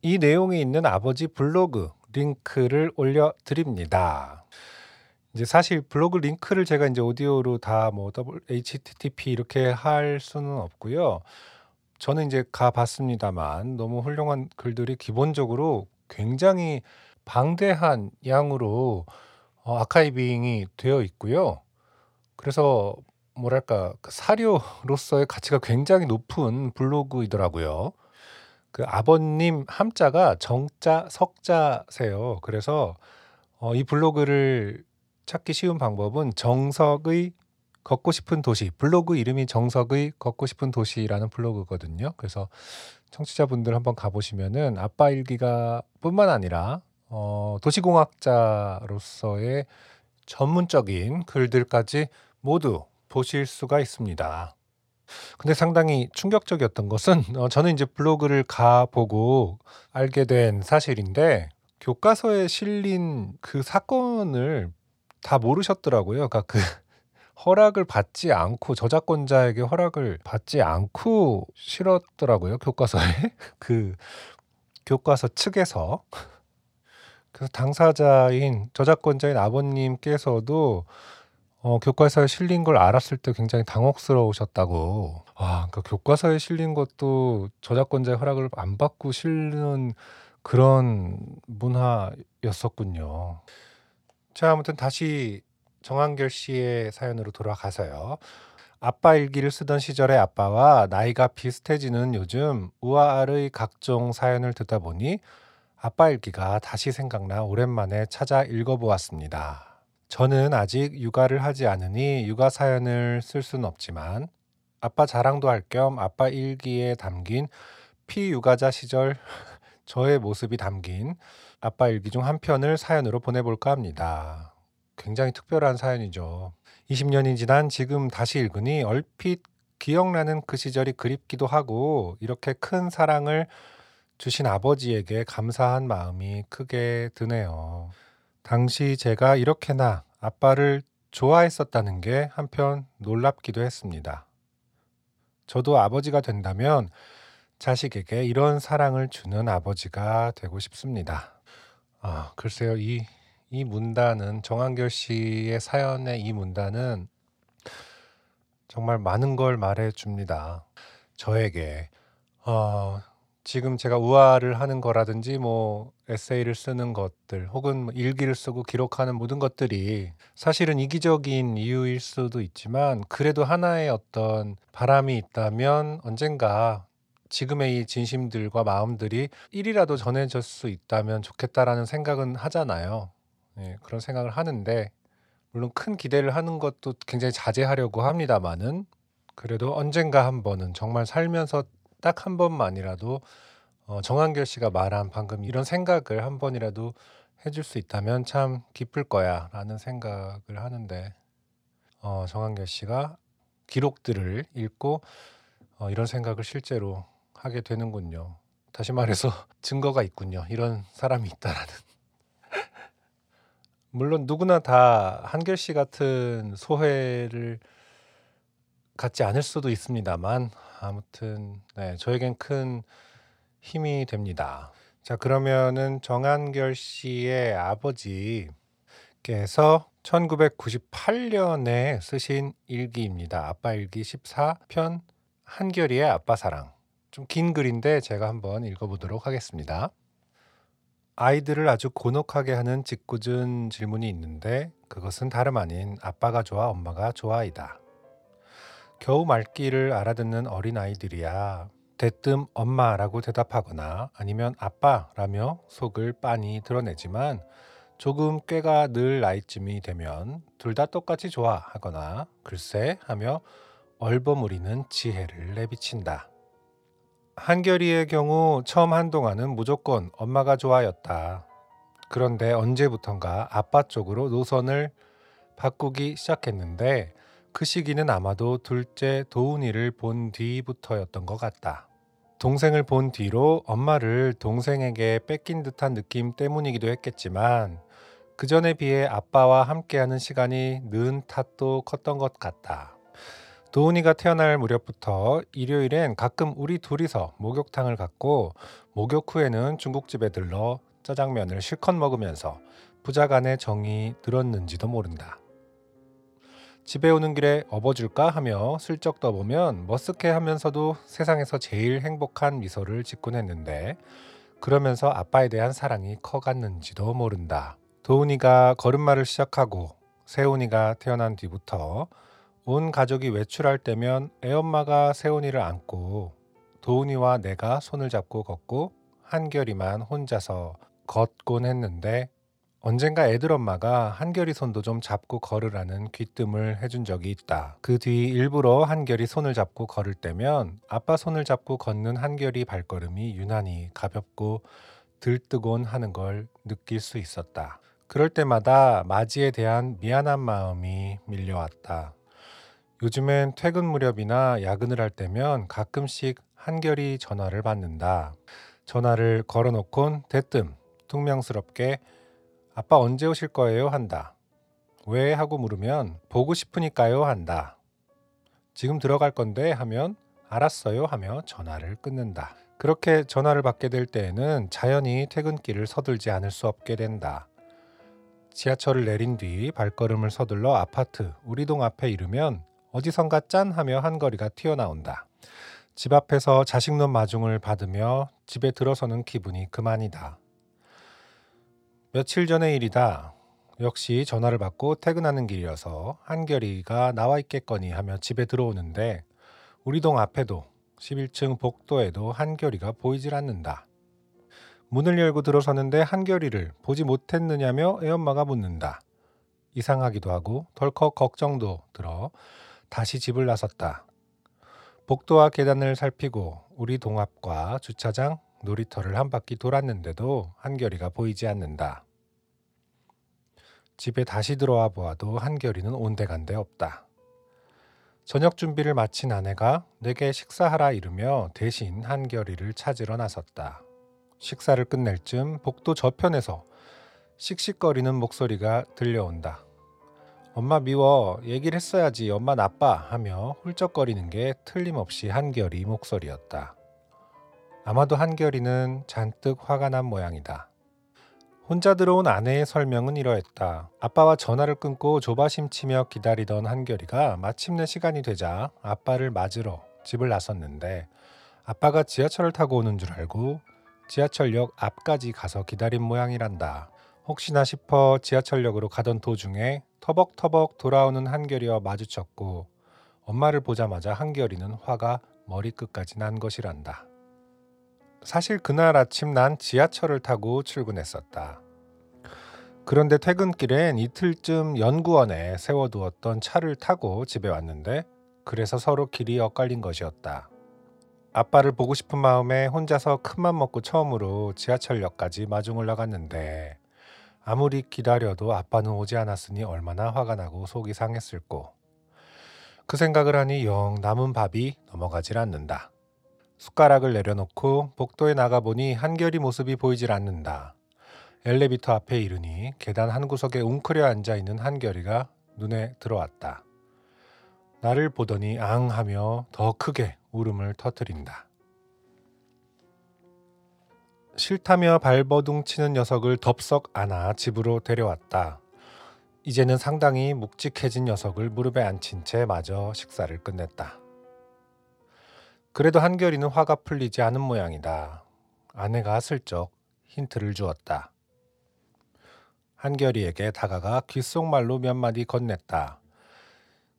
Speaker 2: 이 내용이 있는 아버지 블로그 링크를 올려드립니다. 이제 사실 블로그 링크를 제가 이제 오디오로 다뭐 http 이렇게 할 수는 없고요. 저는 이제 가 봤습니다만 너무 훌륭한 글들이 기본적으로 굉장히 방대한 양으로 어, 아카이빙이 되어 있고요. 그래서 뭐랄까 그 사료로서의 가치가 굉장히 높은 블로그이더라고요. 그 아버님 함자가 정자 석자세요. 그래서 어, 이 블로그를 찾기 쉬운 방법은 정석의 걷고 싶은 도시 블로그 이름이 정석의 걷고 싶은 도시라는 블로그거든요. 그래서 청취자분들 한번 가보시면은 아빠 일기가 뿐만 아니라 어, 도시공학자로서의 전문적인 글들까지 모두 보실 수가 있습니다. 근데 상당히 충격적이었던 것은 어, 저는 이제 블로그를 가보고 알게 된 사실인데 교과서에 실린 그 사건을 다 모르셨더라고요. 그러니까 그 [laughs] 허락을 받지 않고 저작권자에게 허락을 받지 않고 실었더라고요. 교과서에 [laughs] 그 교과서 측에서 그래서 당사자인 저작권자인 아버님께서도 어, 교과서에 실린 걸 알았을 때 굉장히 당혹스러우셨다고. 아, 그러니까 교과서에 실린 것도 저작권자의 허락을 안 받고 실는 그런 문화였었군요. 자, 아무튼 다시 정한결 씨의 사연으로 돌아가서요. 아빠 일기를 쓰던 시절의 아빠와 나이가 비슷해지는 요즘 우아의 각종 사연을 듣다 보니 아빠 일기가 다시 생각나 오랜만에 찾아 읽어보았습니다. 저는 아직 육아를 하지 않으니 육아 사연을 쓸 수는 없지만 아빠 자랑도 할 겸 아빠 일기에 담긴 피육아자 시절 저의 모습이 담긴 아빠 일기 중 한 편을 사연으로 보내볼까 합니다. 굉장히 특별한 사연이죠. 20년이 지난 지금 다시 읽으니 얼핏 기억나는 그 시절이 그립기도 하고 이렇게 큰 사랑을 주신 아버지에게 감사한 마음이 크게 드네요. 당시 제가 이렇게나 아빠를 좋아했었다는 게 한편 놀랍기도 했습니다. 저도 아버지가 된다면 자식에게 이런 사랑을 주는 아버지가 되고 싶습니다. 아, 글쎄요. 이, 이 문단은 정한결 씨의 사연의 이 문단은 정말 많은 걸 말해 줍니다. 저에게 어, 지금 제가 우화를 하는 거라든지 뭐 에세이를 쓰는 것들 혹은 뭐 일기를 쓰고 기록하는 모든 것들이 사실은 이기적인 이유일 수도 있지만 그래도 하나의 어떤 바람이 있다면 언젠가 지금의 이 진심들과 마음들이 1이라도 전해질 수 있다면 좋겠다라는 생각은 하잖아요. 예, 그런 생각을 하는데 물론 큰 기대를 하는 것도 굉장히 자제하려고 합니다만은 그래도 언젠가 한 번은 정말 살면서 딱 한 번만이라도 어, 정한결 씨가 말한 방금 이런 생각을 한 번이라도 해줄 수 있다면 참 기쁠 거야라는 생각을 하는데 어, 정한결 씨가 기록들을 읽고 어, 이런 생각을 실제로 하게 되는군요. 다시 말해서 [laughs] 증거가 있군요. 이런 사람이 있다라는. [laughs] 물론 누구나 다 한결 씨 같은 소회를 갖지 않을 수도 있습니다만 아무튼 네, 저에겐 큰 힘이 됩니다. 자, 그러면은 정한결 씨의 아버지께서 1998년에 쓰신 일기입니다. 아빠 일기 14편 한결이의 아빠 사랑. 좀 긴 글인데 제가 한번 읽어보도록 하겠습니다. 아이들을 아주 곤혹하게 하는 짓궂은 질문이 있는데 그것은 다름 아닌 아빠가 좋아 엄마가 좋아이다. 겨우 말귀를 알아듣는 어린 아이들이야 대뜸 엄마라고 대답하거나 아니면 아빠라며 속을 빤히 드러내지만 조금 꾀가 늘 나이쯤이 되면 둘 다 똑같이 좋아하거나 글쎄 하며 얼버무리는 지혜를 내비친다. 한결이의 경우 처음 한동안은 무조건 엄마가 좋아였다. 그런데 언제부턴가 아빠 쪽으로 노선을 바꾸기 시작했는데 그 시기는 아마도 둘째 도훈이를 본 뒤부터였던 것 같다. 동생을 본 뒤로 엄마를 동생에게 뺏긴 듯한 느낌 때문이기도 했겠지만 그 전에 비해 아빠와 함께하는 시간이 는 탓도 컸던 것 같다. 도훈이가 태어날 무렵부터 일요일엔 가끔 우리 둘이서 목욕탕을 갔고 목욕 후에는 중국집에 들러 짜장면을 실컷 먹으면서 부자간의 정이 들었는지도 모른다. 집에 오는 길에 업어줄까 하며 슬쩍 떠보면 머쓱해 하면서도 세상에서 제일 행복한 미소를 짓곤 했는데 그러면서 아빠에 대한 사랑이 커갔는지도 모른다. 도훈이가 걸음마를 시작하고 세훈이가 태어난 뒤부터 온 가족이 외출할 때면 애엄마가 세훈이를 안고 도훈이와 내가 손을 잡고 걷고 한결이만 혼자서 걷곤 했는데 언젠가 애들 엄마가 한결이 손도 좀 잡고 걸으라는 귀뜸을 해준 적이 있다. 그 뒤 일부러 한결이 손을 잡고 걸을 때면 아빠 손을 잡고 걷는 한결이 발걸음이 유난히 가볍고 들뜨곤 하는 걸 느낄 수 있었다. 그럴 때마다 마지에 대한 미안한 마음이 밀려왔다. 요즘엔 퇴근 무렵이나 야근을 할 때면 가끔씩 한결이 전화를 받는다. 전화를 걸어놓곤 대뜸 퉁명스럽게 아빠 언제 오실 거예요? 한다. 왜? 하고 물으면 보고 싶으니까요? 한다. 지금 들어갈 건데 하면 알았어요 하며 전화를 끊는다. 그렇게 전화를 받게 될 때에는 자연히 퇴근길을 서둘지 않을 수 없게 된다. 지하철을 내린 뒤 발걸음을 서둘러 아파트 우리 동 앞에 이르면 어디선가 짠 하며 한거리가 튀어나온다. 집 앞에서 자식놈 마중을 받으며 집에 들어서는 기분이 그만이다. 며칠 전의 일이다. 역시 전화를 받고 퇴근하는 길이어서 한결이가 나와 있겠거니 하며 집에 들어오는데 우리 동 앞에도 11층 복도에도 한결이가 보이질 않는다. 문을 열고 들어서는데 한결이를 보지 못했느냐며 애엄마가 묻는다. 이상하기도 하고 덜컥 걱정도 들어 다시 집을 나섰다. 복도와 계단을 살피고 우리 동 앞과 주차장, 놀이터를 한 바퀴 돌았는데도 한결이가 보이지 않는다. 집에 다시 들어와 보아도 한결이는 온데간데 없다. 저녁 준비를 마친 아내가 내게 식사하라 이르며 대신 한결이를 찾으러 나섰다. 식사를 끝낼 쯤 복도 저편에서 씩씩거리는 목소리가 들려온다. 엄마 미워 얘기를 했어야지 엄마 나빠 하며 훌쩍거리는 게 틀림없이 한결이 목소리였다. 아마도 한결이는 잔뜩 화가 난 모양이다. 혼자 들어온 아내의 설명은 이러했다. 아빠와 전화를 끊고 조바심 치며 기다리던 한결이가 마침내 시간이 되자 아빠를 맞으러 집을 나섰는데 아빠가 지하철을 타고 오는 줄 알고 지하철역 앞까지 가서 기다린 모양이란다. 혹시나 싶어 지하철역으로 가던 도중에 터벅터벅 돌아오는 한결이와 마주쳤고 엄마를 보자마자 한결이는 화가 머리끝까지 난 것이란다. 사실 그날 아침 난 지하철을 타고 출근했었다. 그런데 퇴근길엔 이틀쯤 연구원에 세워두었던 차를 타고 집에 왔는데 그래서 서로 길이 엇갈린 것이었다. 아빠를 보고 싶은 마음에 혼자서 큰맘 먹고 처음으로 지하철역까지 마중을 나갔는데 아무리 기다려도 아빠는 오지 않았으니 얼마나 화가 나고 속이 상했을꼬. 그 생각을 하니 영 남은 밥이 넘어가질 않는다. 숟가락을 내려놓고 복도에 나가보니 한결이 모습이 보이질 않는다. 엘리베이터 앞에 이르니 계단 한 구석에 웅크려 앉아 있는 한결이가 눈에 들어왔다. 나를 보더니 앙 하며 더 크게 울음을 터뜨린다. 싫다며 발버둥 치는 녀석을 덥석 안아 집으로 데려왔다. 이제는 상당히 묵직해진 녀석을 무릎에 앉힌 채 마저 식사를 끝냈다. 그래도 한결이는 화가 풀리지 않은 모양이다. 아내가 슬쩍 힌트를 주었다. 한결이에게 다가가 귓속말로 몇 마디 건넸다.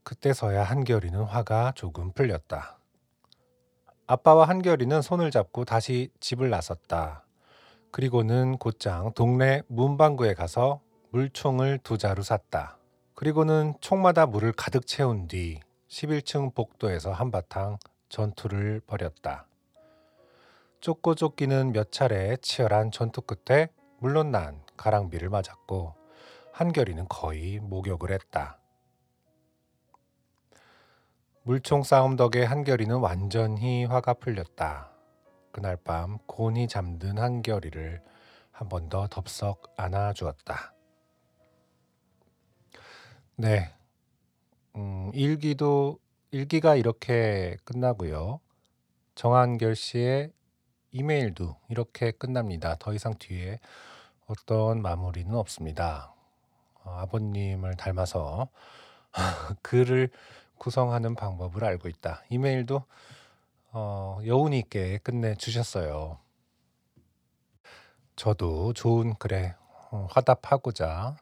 Speaker 2: 그때서야 한결이는 화가 조금 풀렸다. 아빠와 한결이는 손을 잡고 다시 집을 나섰다. 그리고는 곧장 동네 문방구에 가서 물총을 두 자루 샀다. 그리고는 총마다 물을 가득 채운 뒤 11층 복도에서 한바탕 전투를 벌였다. 쫓고 쫓기는 몇 차례 치열한 전투 끝에 물론 난 가랑비를 맞았고 한결이는 거의 목욕을 했다. 물총 싸움 덕에 한결이는 완전히 화가 풀렸다. 그날 밤 곤히 잠든 한결이를 한 번 더 덥석 안아 주었다. 네, 음, 일기도 일기가 이렇게 끝나고요. 정한결 씨의 이메일도 이렇게 끝납니다. 더 이상 뒤에 어떤 마무리는 없습니다. 어, 아버님을 닮아서 [laughs] 글을 구성하는 방법을 알고 있다. 이메일도 어, 여운이 있게 끝내 주셨어요. 저도 좋은 글에 어, 화답하고자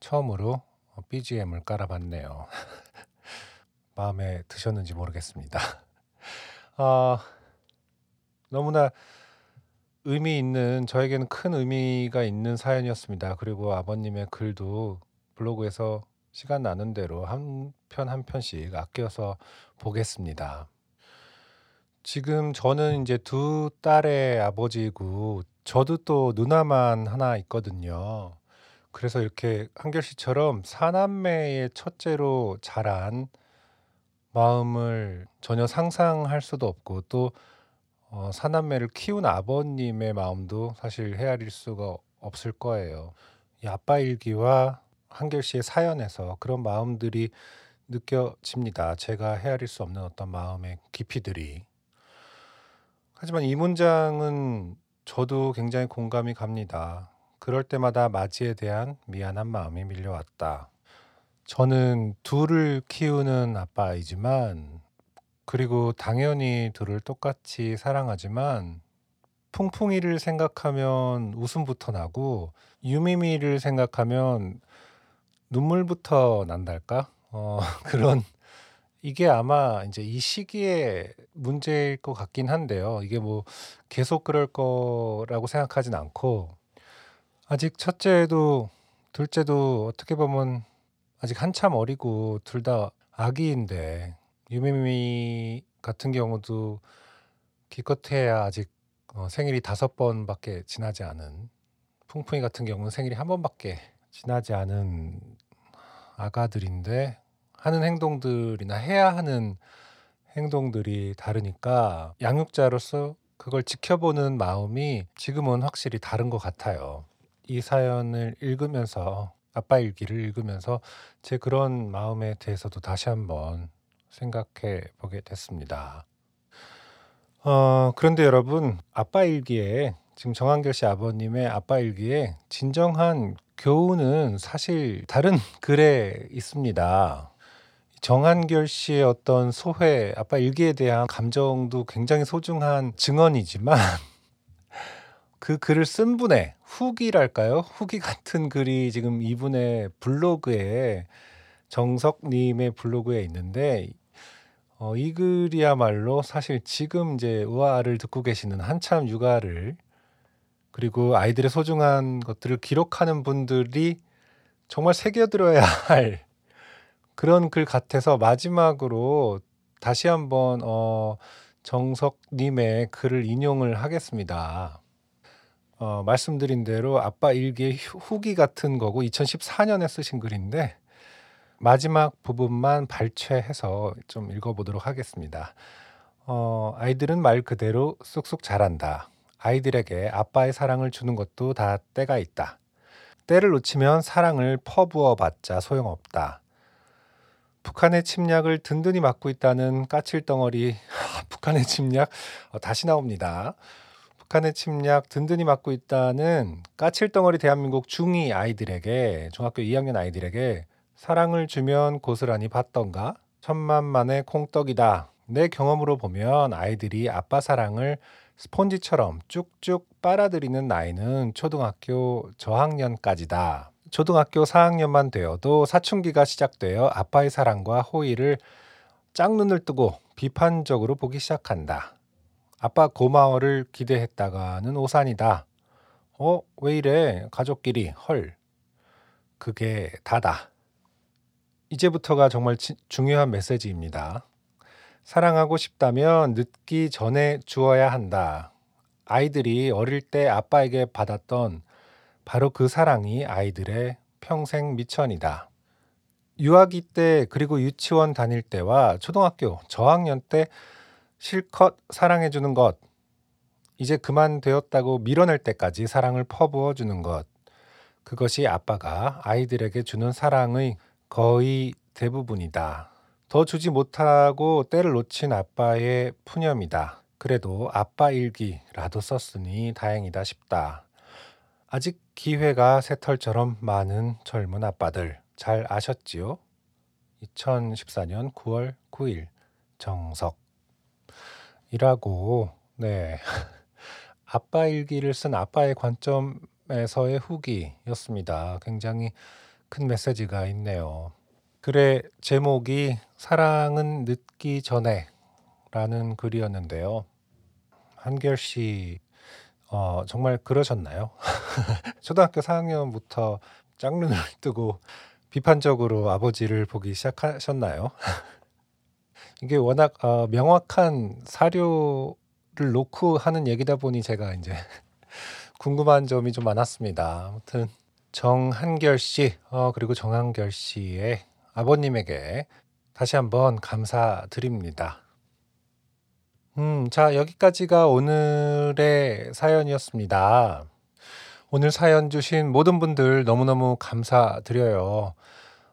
Speaker 2: 처음으로 BGM을 깔아봤네요. [laughs] 마음에 드셨는지 모르겠습니다. [laughs] 어, 너무나 의미 있는 저에게는 큰 의미가 있는 사연이었습니다. 그리고 아버님의 글도 블로그에서 시간 나는 대로 한 편 한 편씩 아껴서 보겠습니다. 지금 저는 이제 두 딸의 아버지고 저도 또 누나만 하나 있거든요. 그래서 이렇게 한결 씨처럼 사남매의 첫째로 자란 마음을 전혀 상상할 수도 없고 또 어, 사남매를 키운 아버님의 마음도 사실 헤아릴 수가 없을 거예요. 이 아빠 일기와 한결 씨의 사연에서 그런 마음들이 느껴집니다. 제가 헤아릴 수 없는 어떤 마음의 깊이들이. 하지만 이 문장은 저도 굉장히 공감이 갑니다. 그럴 때마다 마지에 대한 미안한 마음이 밀려왔다. 저는 둘을 키우는 아빠이지만 그리고 당연히 둘을 똑같이 사랑하지만 풍풍이를 생각하면 웃음부터 나고 유미미를 생각하면 눈물부터 난달까? 어, [laughs] 그런 이게 아마 이제 이 시기에 문제일 것 같긴 한데요. 이게 뭐 계속 그럴 거라고 생각하진 않고 아직 첫째도 둘째도 어떻게 보면 아직 한참 어리고 둘 다 아기인데 유미미 같은 경우도 기껏해야 아직 어, 생일이 다섯 번밖에 지나지 않은 풍풍이 같은 경우는 생일이 한 번밖에 지나지 않은 아가들인데 하는 행동들이나 해야 하는 행동들이 다르니까 양육자로서 그걸 지켜보는 마음이 지금은 확실히 다른 것 같아요. 이 사연을 읽으면서 아빠 일기를 읽으면서 제 그런 마음에 대해서도 다시 한번 생각해 보게 됐습니다. 어, 그런데 여러분, 아빠 일기에 지금 정한결 씨 아버님의 아빠 일기에 진정한 교훈은 사실 다른 [laughs] 글에 있습니다. 정한결 씨의 어떤 소회, 아빠 일기에 대한 감정도 굉장히 소중한 증언이지만 [laughs] 그 글을 쓴 분의 후기랄까요? 후기 같은 글이 지금 이분의 블로그에 정석님의 블로그에 있는데 어, 이 글이야말로 사실 지금 이제 우아를 듣고 계시는 한참 육아를 그리고 아이들의 소중한 것들을 기록하는 분들이 정말 새겨들어야 할 그런 글 같아서 마지막으로 다시 한번 어, 정석님의 글을 인용을 하겠습니다. 어, 말씀드린 대로 아빠 일기의 후기 같은 거고 2014년에 쓰신 글인데 마지막 부분만 발췌해서 좀 읽어보도록 하겠습니다. 어, 아이들은 말 그대로 쑥쑥 자란다. 아이들에게 아빠의 사랑을 주는 것도 다 때가 있다. 때를 놓치면 사랑을 퍼부어 봤자 소용없다. 북한의 침략을 든든히 막고 있다는 까칠덩어리 [laughs] 북한의 침략 어, 다시 나옵니다. 북한의 침략 든든히 막고 있다는 까칠덩어리 대한민국 중2 아이들에게 중학교 2학년 아이들에게 사랑을 주면 고스란히 받던가 천만만의 콩떡이다. 내 경험으로 보면 아이들이 아빠 사랑을 스폰지처럼 쭉쭉 빨아들이는 나이는 초등학교 저학년까지다. 초등학교 4학년만 되어도 사춘기가 시작되어 아빠의 사랑과 호의를 짝눈을 뜨고 비판적으로 보기 시작한다. 아빠 고마워를 기대했다가는 오산이다. 어, 왜 이래? 가족끼리 헐. 그게 다다. 이제부터가 정말 지- 중요한 메시지입니다. 사랑하고 싶다면 늦기 전에 주어야 한다. 아이들이 어릴 때 아빠에게 받았던 바로 그 사랑이 아이들의 평생 미천이다. 유아기 때 그리고 유치원 다닐 때와 초등학교 저학년 때 실컷 사랑해주는 것, 이제 그만 되었다고 밀어낼 때까지 사랑을 퍼부어 주는 것, 그것이 아빠가 아이들에게 주는 사랑의 거의 대부분이다. 더 주지 못하고 때를 놓친 아빠의 푸념이다. 그래도 아빠 일기라도 썼으니 다행이다 싶다. 아직 기회가 새털처럼 많은 젊은 아빠들 잘 아셨지요? 2014년 9월 9일 정석 이라고 네 [laughs] 아빠 일기를 쓴 아빠의 관점에서의 후기였습니다. 굉장히 큰 메시지가 있네요. 글의 제목이 사랑은 늦기 전에라는 글이었는데요. 한결 씨 어, 정말 그러셨나요? [laughs] 초등학교 4학년부터 짝눈을 [laughs] 뜨고 비판적으로 아버지를 보기 시작하셨나요? [laughs] 이게 워낙 어, 명확한 사료를 놓고 하는 얘기다 보니 제가 이제 궁금한 점이 좀 많았습니다. 아무튼 정한결 씨 어, 그리고 정한결 씨의 아버님에게 다시 한번 감사드립니다. 음, 자, 여기까지가 오늘의 사연이었습니다. 오늘 사연 주신 모든 분들 너무너무 감사드려요.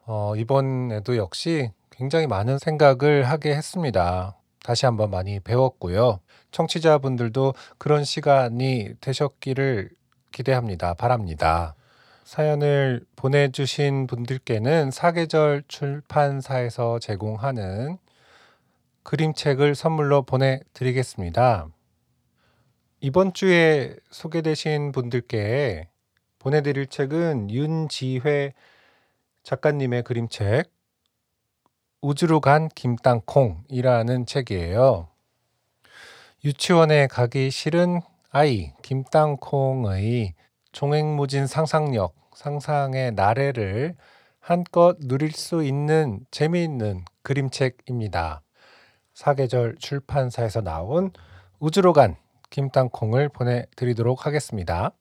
Speaker 2: 어, 이번에도 역시 굉장히 많은 생각을 하게 했습니다. 다시 한번 많이 배웠고요. 청취자분들도 그런 시간이 되셨기를 기대합니다. 바랍니다. 사연을 보내주신 분들께는 사계절 출판사에서 제공하는 그림책을 선물로 보내드리겠습니다. 이번 주에 소개되신 분들께 보내드릴 책은 윤지회 작가님의 그림책 우주로 간 김땅콩이라는 책이에요. 유치원에 가기 싫은 아이 김땅콩의 종횡무진 상상력, 상상의 나래를 한껏 누릴 수 있는 재미있는 그림책입니다. 사계절 출판사에서 나온 우주로 간 김땅콩을 보내드리도록 하겠습니다.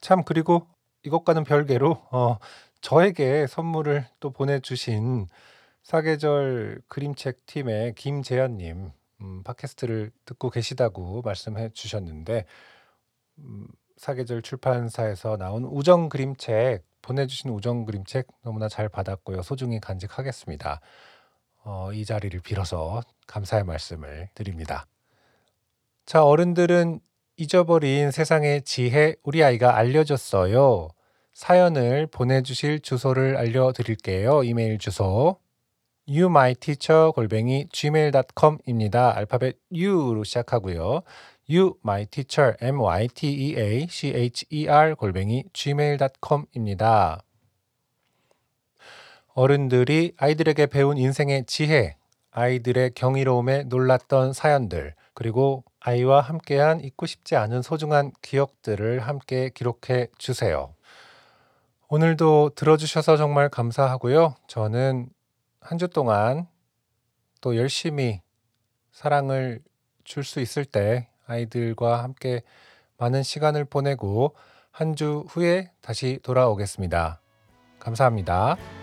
Speaker 2: 참 그리고 이것과는 별개로 어, 저에게 선물을 또 보내주신 사계절 그림책 팀의 김재현님 음, 팟캐스트를 듣고 계시다고 말씀해 주셨는데 음, 사계절 출판사에서 나온 우정 그림책 보내주신 우정 그림책 너무나 잘 받았고요 소중히 간직하겠습니다. 어, 이 자리를 빌어서 감사의 말씀을 드립니다. 자 어른들은 잊어버린 세상의 지혜 우리 아이가 알려줬어요. 사연을 보내주실 주소를 알려드릴게요. 이메일 주소 youmyteacher 골뱅이 gmail.com입니다. 알파벳 U로 시작하고요. you my teacher m y t e a c h e r 골뱅이 gmail.com입니다. 어른들이 아이들에게 배운 인생의 지혜, 아이들의 경이로움에 놀랐던 사연들, 그리고 아이와 함께한 잊고 싶지 않은 소중한 기억들을 함께 기록해 주세요. 오늘도 들어주셔서 정말 감사하고요. 저는 한 주 동안 또 열심히 사랑을 줄 수 있을 때 아이들과 함께 많은 시간을 보내고 한 주 후에 다시 돌아오겠습니다. 감사합니다.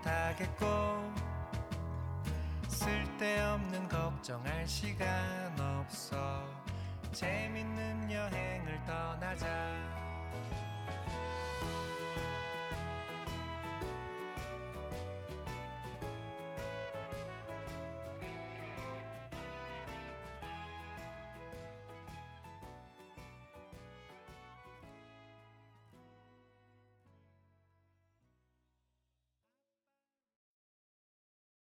Speaker 2: 못하겠고 쓸데없는 걱정할 시간 없어. 재밌는 여행을 떠나자.